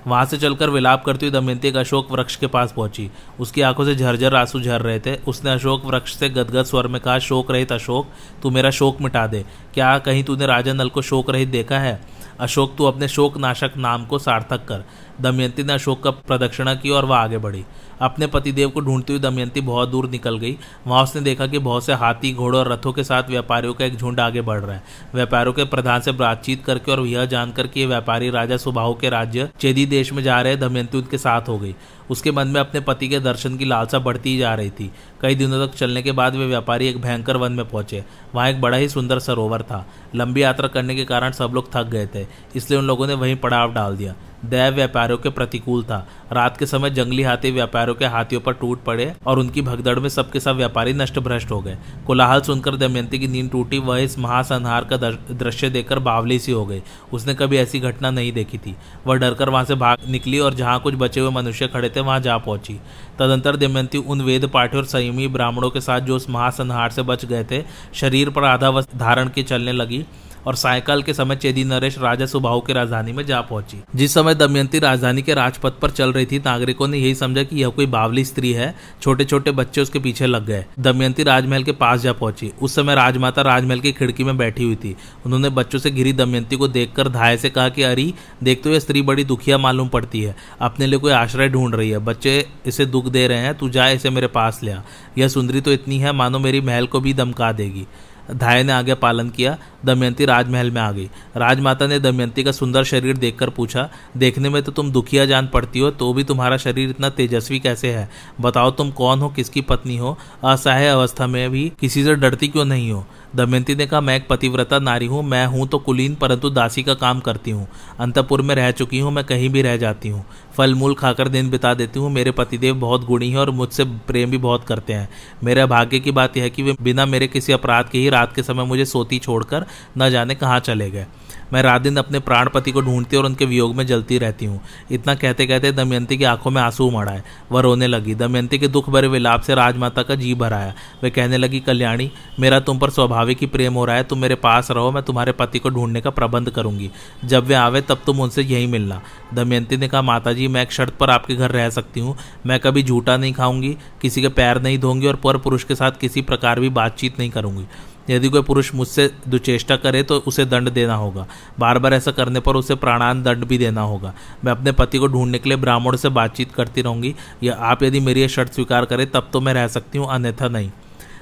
वहाँ से चलकर विलाप करती हुई दमयंती एक अशोक वृक्ष के पास पहुँची। उसकी आँखों से झरझर आँसू झर रहे थे। उसने अशोक वृक्ष से गदगद स्वर में कहा, शोक रहित अशोक, तू मेरा शोक मिटा दे। क्या कहीं तूने राजा नल को शोक रहित देखा है? अशोक, तू अपने शोक नाशक नाम को सार्थक कर। दमयंती ने अशोक का प्रदक्षिणा की और वह आगे बढ़ी। अपने पतिदेव को ढूंढती हुई दमयंती बहुत दूर निकल गई। वहाँ उसने देखा कि बहुत से हाथी, घोड़ों और रथों के साथ व्यापारियों का एक झुंड आगे बढ़ रहा है। व्यापारियों के प्रधान से बातचीत करके और यह जानकर कि ये व्यापारी राजा सुबाहु के राज्य चेदी देश में जा रहे दमयंती उनके साथ हो गई। उसके मन में अपने पति के दर्शन की लालसा बढ़ती ही जा रही थी। कई दिनों तक चलने के बाद वे व्यापारी एक भयंकर वन में पहुँचे। वहाँ एक बड़ा ही सुंदर सरोवर था। लंबी यात्रा करने के कारण सब लोग थक गए थे, इसलिए उन लोगों ने वहीं पड़ाव डाल दिया। दैव व्यापारियों के प्रतिकूल था। रात के समय जंगली हाथी व्यापारियों के हाथियों पर टूट पड़े और उनकी भगदड़ में सबके सब व्यापारी नष्ट भ्रष्ट हो गए। कोलाहल सुनकर दमयंती की नींद टूटी। वह इस महासंहार का दृश्य देखकर बावली सी हो गई। उसने कभी ऐसी घटना नहीं देखी थी। वह डरकर वहाँ से भाग निकली और जहाँ कुछ बचे हुए मनुष्य खड़े थे वहाँ जा पहुँची। तदंतर दमयंती उन वेद पाठी और संयमी ब्राह्मणों के साथ जो उस महासंहार से बच गए थे, शरीर पर आधा वस्त्र धारण के चलने लगी। और सायकाल के समय चेदी नरेश राजा सुबाहु की राजधानी में जा पहुँची। जिस समय दमयंती राजधानी के राजपथ पर चल रही थी, नागरिकों ने यही समझा कि यह कोई बावली स्त्री है छोटे छोटे बच्चे उसके पीछे लग गए। दमयंती राजमहल के पास जा पहुँची। उस समय राजमाता राजमहल की खिड़की में बैठी हुई थी। उन्होंने बच्चों से घिरी दमयंती को देखकर धाय से कहा कि, अरे देख तो यह स्त्री बड़ी दुखिया मालूम पड़ती है। अपने लिए कोई आश्रय ढूंढ रही है। बच्चे इसे दुख दे रहे हैं। तू जाए इसे मेरे पास ले यह सुंदरी तो इतनी है, मानो मेरी महल को भी दमका देगी। धाय ने आगे पालन किया, दमयंती राजमहल में आ गई। राजमाता ने दमयंती का सुंदर शरीर देखकर पूछा, देखने में तो तुम दुखिया जान पड़ती हो तो भी तुम्हारा शरीर इतना तेजस्वी कैसे है? बताओ तुम कौन हो, किसकी पत्नी हो? असहाय अवस्था में भी किसी से डरती क्यों नहीं हो? दमयंती ने कहा, मैं एक पतिव्रता नारी हूँ, मैं हूँ तो कुलीन, परंतु दासी का काम करती हूँ। अंतपुर में रह चुकी हूँ, मैं कहीं भी रह जाती हूँ। फल मूल खाकर दिन बिता देती हूँ, मेरे पतिदेव बहुत गुणी हैं और मुझसे प्रेम भी बहुत करते हैं। मेरे भाग्य की बात यह है कि वे बिना मेरे किसी अपराध के ही रात के समय मुझे सोती छोड़कर न जाने कहाँ चले गए। मैं रात दिन अपने प्राणपति को ढूंढती और उनके वियोग में जलती रहती हूँ। इतना कहते कहते दमयंती की आँखों में आँसू मड़ाए वह रोने लगी। दमयंती के दुख भरे विलाप से राजमाता का जी भराया वे कहने लगी, कल्याणी, मेरा तुम पर स्वाभाविक ही प्रेम हो रहा है। तुम मेरे पास रहो। मैं तुम्हारे पति को ढूँढने का प्रबंध करूँगी। जब वे आवे, तब तुम उनसे यही मिलना। दमयंती ने कहा माता जी मैं एक शर्त पर आपके घर रह सकती हूँ। मैं कभी झूठा नहीं खाऊँगी, किसी के पैर नहीं धोंगी और पर पुरुष के साथ किसी प्रकार भी बातचीत नहीं करूँगी। यदि कोई पुरुष मुझसे दुचेष्टा करे तो उसे दंड देना होगा। बार बार ऐसा करने पर उसे प्राणान दंड भी देना होगा। मैं अपने पति को ढूँढने के लिए ब्राह्मण से बातचीत करती रहूँगी। या आप यदि मेरी यह शर्त स्वीकार करें, तब तो मैं रह सकती हूँ, अन्यथा नहीं।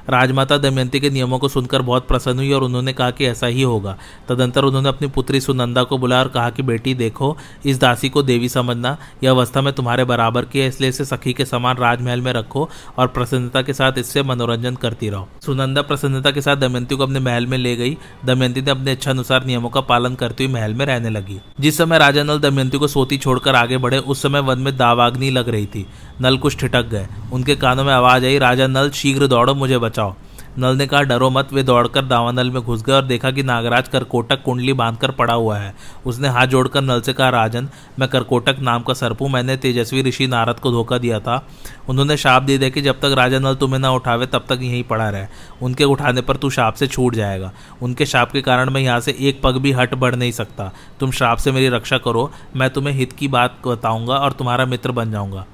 राजमाता दमयंती के नियमों को सुनकर बहुत प्रसन्न हुई और उन्होंने कहा कि ऐसा ही होगा। तदंतर उन्होंने अपनी पुत्री सुनंदा को बुलाया और कहा कि, बेटी, देखो, इस दासी को देवी समझना। यह अवस्था में तुम्हारे बराबर की है, इसलिए इसे सखी के समान राजमहल में रखो और प्रसन्नता के साथ इससे मनोरंजन करती रहो। सुनंदा प्रसन्नता के साथ दमयंती को अपने महल में ले गई। दमयंती ने अपने इच्छा अनुसार नियमों का पालन करती हुई महल में रहने लगी। जिस समय राजा नल दमयंती को सोती छोड़कर आगे बढ़े, उस समय वन में दावाग्नि लग रही थी। नल कुछ ठिटक गए। उनके कानों में आवाज़ आई, राजा नल, शीघ्र दौड़ो, मुझे बचाओ। नल ने कहा, डरो मत, वे दौड़कर दावानल में घुस गए और देखा कि नागराज करकोटक कुंडली बांधकर पड़ा हुआ है। उसने हाथ जोड़कर नल से कहा, राजन, मैं करकोटक नाम का सर्पू मैंने तेजस्वी ऋषि नारद को धोखा दिया था। उन्होंने शाप दे दिया कि जब तक राजा नल तुम्हें ना उठावे, तब तक यहीं पड़ा रहे। उनके उठाने पर तू शाप से छूट जाएगा। उनके शाप के कारण मैं यहाँ से एक पग भी हट बढ़ नहीं सकता। तुम शाप से मेरी रक्षा करो। मैं तुम्हें हित की बात बताऊँगा और तुम्हारा मित्र बन जाऊँगा।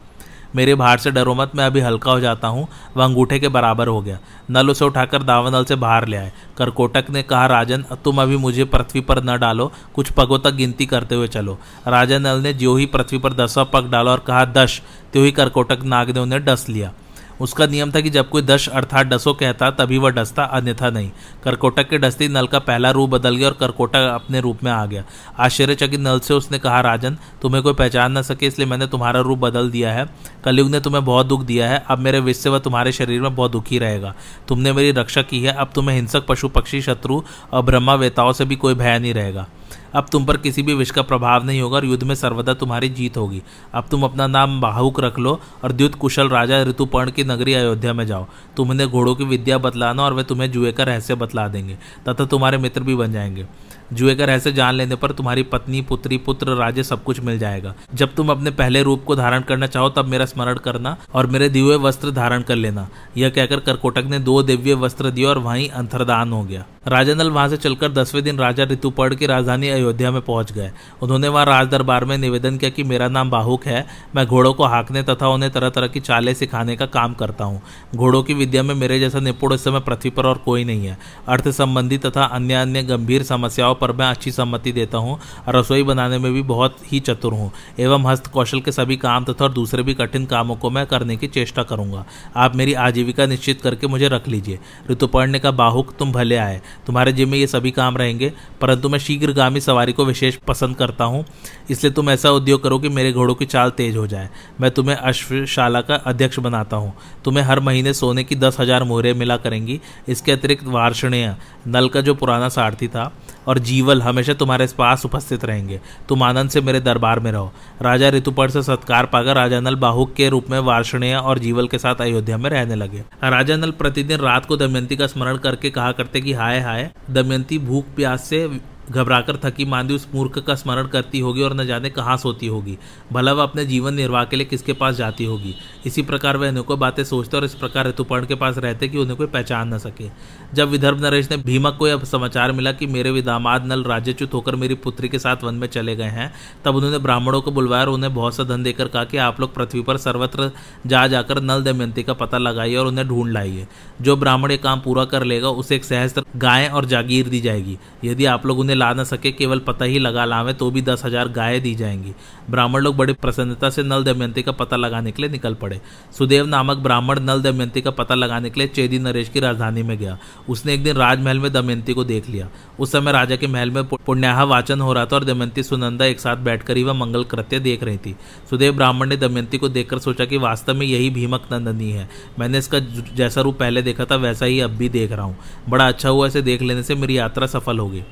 मेरे बाहर से डरो मत, मैं अभी हल्का हो जाता हूँ। वह अंगूठे के बराबर हो गया। नल उसे उठाकर दावानल से बाहर ले आए। करकोटक ने कहा, राजन, तुम अभी मुझे पृथ्वी पर न डालो, कुछ पगों तक गिनती करते हुए चलो। राजन नल ने जो ही पृथ्वी पर दसवा पग डाला और कहा, दश। त्यों ही करकोटक नाग ने उन्हें डस लिया। उसका नियम था कि जब कोई दश अर्थात डसो कहता, तभी वह डसता, अन्यथा नहीं। करकोटक के डसती नल का पहला रूप बदल गया और करकोटक अपने रूप में आ गया। आश्चर्यचकित नल से उसने कहा, राजन, तुम्हें कोई पहचान न सके, इसलिए मैंने तुम्हारा रूप बदल दिया है। कलयुग ने तुम्हें बहुत दुख दिया है, अब मेरे विष से वह तुम्हारे शरीर में बहुत दुखी रहेगा। तुमने मेरी रक्षा की है, अब तुम्हें हिंसक, पशु, पक्षी, शत्रु और ब्रह्मा वेताओं से भी कोई भय नहीं रहेगा। अब तुम पर किसी भी विष का प्रभाव नहीं होगा और युद्ध में सर्वदा तुम्हारी जीत होगी। अब तुम अपना नाम बाहुक रख लो और द्युत कुशल राजा ऋतुपर्ण की नगरी अयोध्या में जाओ। तुम उन्हें घोड़ों की विद्या बतलाना और वे तुम्हें जुए का रहस्य बतला देंगे, तथा तुम्हारे मित्र भी बन जाएँगे। जुए का रहस्य जान लेने पर तुम्हारी पत्नी, पुत्री, पुत्र राज्य सब कुछ मिल जाएगा। जब तुम अपने पहले रूप को धारण करना चाहो, तब मेरा स्मरण करना और मेरे दिव्य वस्त्र धारण कर लेना। यह कहकर करकोटक ने दो दिव्य वस्त्र दिए और वहीं अंतरदान हो गया। राजा नल वहाँ से चलकर दसवें दिन राजा ऋतुपर्ण की राजधानी अयोध्या में पहुँच गए। उन्होंने वहाँ राज दरबार में निवेदन किया कि मेरा नाम बाहुक है, मैं घोड़ों को हाँकने तथा उन्हें तरह तरह की चालें सिखाने का काम करता हूँ। घोड़ों की विद्या में मेरे जैसा निपुण इस समय पृथ्वी पर और कोई नहीं है। अर्थ संबंधी तथा अन्य अन्य गंभीर समस्याओं पर मैं अच्छी सम्मति देता हूँ रसोई बनाने में भी बहुत ही चतुर हूँ। एवं हस्त कौशल के सभी काम तथा और दूसरे भी कठिन कामों को मैं करने की चेष्टा करूँगा। आप मेरी आजीविका निश्चित करके मुझे रख लीजिए। ऋतुपर्ण ने कहा बाहुक, तुम भले आए। तुम्हारे जिम में ये सभी काम रहेंगे, परंतु मैं शीघ्रगामी सवारी को विशेष पसंद करता हूँ। इसलिए तुम ऐसा उद्योग करो कि मेरे घोड़ों की चाल तेज हो जाए। मैं तुम्हें अश्वशाला का अध्यक्ष बनाता हूँ। तुम्हें हर महीने सोने की दस हज़ार मोहरे मिला करेंगी। इसके अतिरिक्त वार्षणीय, नल का जो पुराना सारथी था और जीवल हमेशा तुम्हारे पास उपस्थित रहेंगे। तुम आनंद से मेरे दरबार में रहो। राजा ऋतुपर से सत्कार पाकर राजा नल बाहुक के रूप में वार्षणीय और जीवल के साथ अयोध्या में रहने लगे। राजा नल प्रतिदिन रात को दमयंती का स्मरण करके कहा करते कि, हाय हाय, दमयंती भूख प्यास से घबराकर थकी मांदी उस मूर्ख का स्मरण करती होगी और न जाने कहाँ सोती होगी। भला वह अपने जीवन निर्वाह के लिए किसके पास जाती होगी? इसी प्रकार वह अनेकों बातें सोचते और इस प्रकार ऋतुपर्ण के पास रहते कि उन्हें कोई पहचान न सके। जब विदर्भ नरेश ने भीमक को यह समाचार मिला कि मेरे विदामाद नल राज्यच्युत होकर मेरी पुत्री के साथ वन में चले गए हैं, तब उन्होंने ब्राह्मणों को बुलवाया और उन्हें बहुत सा धन देकर कहा कि आप लोग पृथ्वी पर सर्वत्र जा जाकर नल दमयंती का पता लगाइए और उन्हें ढूंढ लाइए। जो ब्राह्मण ये काम पूरा कर लेगा, उसे एक सहस्त्र गाय और जागीर दी जाएगी। यदि आप लोग उन्हें ला न सके, केवल पता ही लगा लावे तो भी दस हज़ार गाय दी जाएँगी। ब्राह्मण लोग बड़ी प्रसन्नता से नल दमयंती का पता लगाने के लिए निकल पड़े। सुदेव नामक ब्राह्मण नल दमयंती का पता लगाने के लिए चेदी नरेश की राजधानी में गया। उसने एक दिन राजमहल में दमयंती को देख लिया। उस समय राजा के महल में पुण्याहा वाचन हो रहा था और दमयंती सुनंदा एक साथ बैठकर ही वह मंगल कृत्य देख रही थी। सुदेव ब्राह्मण ने दमयंती को देखकर सोचा कि वास्तव में यही भीमक नंदनी है। मैंने इसका जैसा रूप पहले देखा था, वैसा ही अब भी देख रहा हूँ। बड़ा अच्छा हुआ इसे देख लेने से, मेरी यात्रा सफल होगी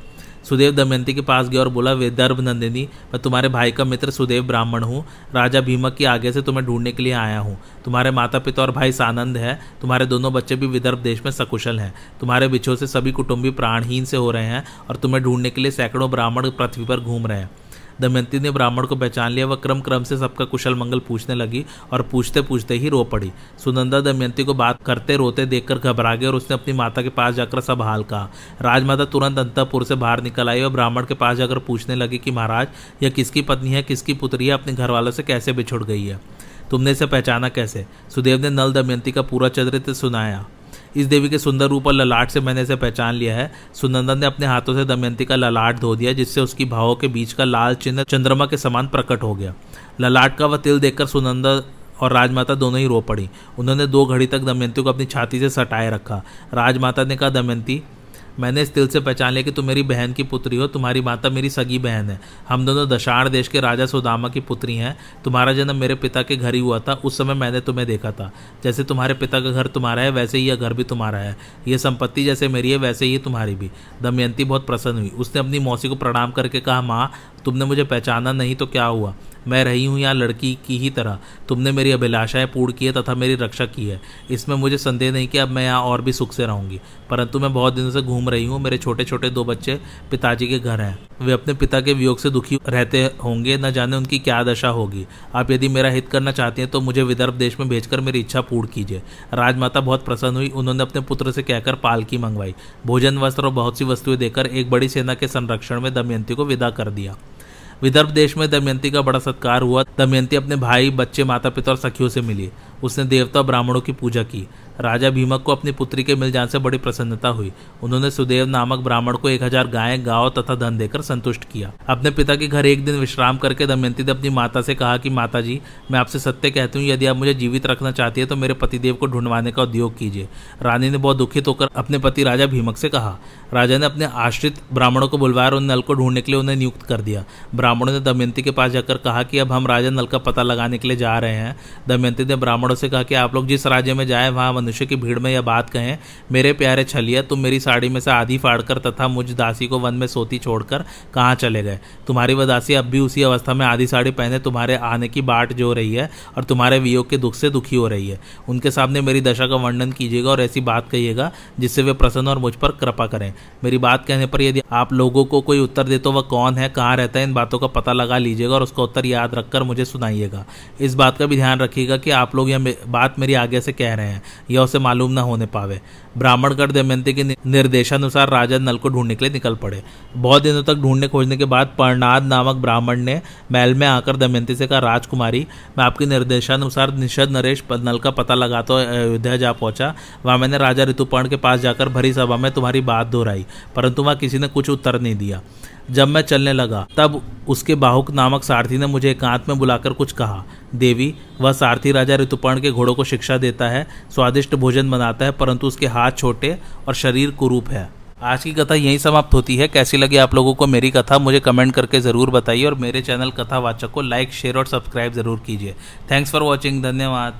सुदेव दमयंती के पास गया और बोला, वेदर्भ नंदिनी, मैं तुम्हारे भाई का मित्र सुदेव ब्राह्मण हूँ। राजा भीमक की आगे से तुम्हें ढूँढने के लिए आया हूँ। तुम्हारे माता पिता और भाई सानंद है। तुम्हारे दोनों बच्चे भी विदर्भ देश में सकुशल हैं। तुम्हारे बिछो से सभी कुटुंबी प्राणहीन से हो रहे हैं और तुम्हें ढूँढने के लिए सैकड़ों ब्राह्मण पृथ्वी पर घूम रहे हैं। दमयंती ने ब्राह्मण को पहचान लिया, वह क्रम क्रम से सबका कुशल मंगल पूछने लगी और पूछते पूछते ही रो पड़ी। सुनंदा दमयंती को बात करते रोते देखकर घबरा गई और उसने अपनी माता के पास जाकर सब हाल कहा। राजमाता तुरंत अंतपुर से बाहर निकल आई और ब्राह्मण के पास जाकर पूछने लगी कि, महाराज, यह किसकी पत्नी है, किसकी पुत्री है, अपने घर वालों से कैसे बिछुड़ गई है? तुमने इसे पहचाना कैसे? सुदेव ने नल दमयंती का पूरा चरित्र सुनाया। इस देवी के सुंदर रूप और ललाट से मैंने इसे पहचान लिया है। सुनंदन ने अपने हाथों से दमयंती का ललाट धो दिया, जिससे उसकी भावों के बीच का लाल चिन्ह चंद्रमा के समान प्रकट हो गया। ललाट का वह तिल देखकर सुनंदन और राजमाता दोनों ही रो पड़ी। उन्होंने दो घड़ी तक दमयंती को अपनी छाती से सटाए रखा। राजमाता ने कहा, दमयंती मैंने इस दिल से पहचान लिया कि तुम मेरी बहन की पुत्री हो, तुम्हारी माता मेरी सगी बहन है। हम दोनों दशाण देश के राजा सुदामा की पुत्री हैं। तुम्हारा जन्म मेरे पिता के घर ही हुआ था, उस समय मैंने तुम्हें देखा था। जैसे तुम्हारे पिता का घर तुम्हारा है, वैसे ही यह घर भी तुम्हारा है। यह संपत्ति जैसे मेरी है, वैसे ही तुम्हारी भी। दमयंती बहुत प्रसन्न हुई। उसने अपनी मौसी को प्रणाम करके कहा, माँ तुमने मुझे पहचाना नहीं तो क्या हुआ? मैं रही हूँ यहाँ लड़की की ही तरह। तुमने मेरी अभिलाषाएँ पूर्ण की है तथा मेरी रक्षा की है। इसमें मुझे संदेह नहीं कि अब मैं यहाँ और भी सुख से रहूँगी। परंतु मैं बहुत दिनों से घूम रही हूँ। मेरे छोटे छोटे दो बच्चे पिताजी के घर हैं। वे अपने पिता के वियोग से दुखी रहते होंगे, न जाने उनकी क्या दशा होगी। आप यदि मेरा हित करना चाहते हैं तो मुझे विदर्भ देश में भेजकर मेरी इच्छा पूर्ण कीजिए। राजमाता बहुत प्रसन्न हुई। उन्होंने अपने पुत्र से कहकर पालकी मंगवाई। भोजन, वस्त्र और बहुत सी वस्तुएँ देकर एक बड़ी सेना के संरक्षण में दमयंती को विदा कर दिया। विदर्भ देश में दमयंती का बड़ा सत्कार हुआ। दमयंती अपने भाई, बच्चे माता पिता और सखियों से मिली। उसने देवता ब्राह्मणों की पूजा की। राजा भीमक को अपनी पुत्री के मिल जाने से बड़ी प्रसन्नता हुई। उन्होंने सुदेव नामक ब्राह्मण को एक हज़ार गाय, गाँव तथा धन देकर संतुष्ट किया। अपने पिता के घर एक दिन विश्राम करके दमयंती ने अपनी माता से कहा कि माता जी मैं आपसे सत्य कहती हूँ, यदि आप मुझे जीवित रखना चाहती है तो मेरे पतिदेव को ढूंढवाने का उद्योग कीजिए। रानी ने बहुत दुखित होकर अपने पति राजा भीमक से कहा। राजा ने अपने आश्रित ब्राह्मणों को बुलवाया और नल को ढूँढने के लिए उन्हें नियुक्त कर दिया। ब्राह्मणों ने दमयंती के पास जाकर कहा कि, अब हम राजा नल का पता लगाने के लिए जा रहे हैं। दमयंती ने ब्राह्मणों से कहा कि, आप लोग जिस राज्य में जाए, वहाँ मनुष्य की भीड़ में यह बात कहें, मेरे प्यारे छलिया, तुम मेरी साड़ी में से आधी फाड़कर तथा मुझ दासी को वन में सोती छोड़कर कहाँ चले गए? तुम्हारी वह दासी अब भी उसी अवस्था में आधी साड़ी पहने तुम्हारे आने की बाट जो रही है और तुम्हारे वियोग के दुख से दुखी हो रही है। उनके सामने मेरी दशा का वर्णन कीजिएगा और ऐसी बात कहिएगा, जिससे वे प्रसन्न और मुझ पर कृपा करें। मेरी बात कहने पर यदि आप लोगों को कोई उत्तर दे तो वह कौन है, कहाँ रहता है, इन बातों का पता लगा लीजिएगा और उसका उत्तर याद रखकर मुझे सुनाइएगा। इस बात का भी ध्यान रखिएगा कि आप लोग यह बात मेरी आगे से कह रहे हैं। यह उसे मालूम न होने पावे। ब्राह्मणगढ़ दमयंती के निर्देशानुसार राजा नल को ढूँढने के लिए निकल पड़े। बहुत दिनों तक ढूँढने खोजने के बाद पर्णाद नामक ब्राह्मण ने महल में आकर दमयंती से कहा, राजकुमारी, मैं आपके निर्देशानुसार निषद नरेश नल का पता लगा तो अयोध्या जा पहुँचा। वहाँ मैंने राजा ऋतुपर्ण के पास जाकर भरी सभा में तुम्हारी बात दोहराई, परंतु वहाँ किसी ने कुछ उत्तर नहीं दिया। जब मैं चलने लगा, तब उसके बाहुक नामक सारथी ने मुझे एकांत में बुलाकर कुछ कहा। देवी, वह सारथी राजा ऋतुपर्ण के घोड़ों को शिक्षा देता है, स्वादिष्ट भोजन बनाता है, परंतु उसके हाथ छोटे और शरीर कुरूप है। आज की कथा यहीं समाप्त होती है। कैसी लगी आप लोगों को मेरी कथा, मुझे कमेंट करके ज़रूर बताइए और मेरे चैनल कथावाचक को लाइक, शेयर और सब्सक्राइब ज़रूर कीजिए। थैंक्स फॉर वॉचिंग धन्यवाद।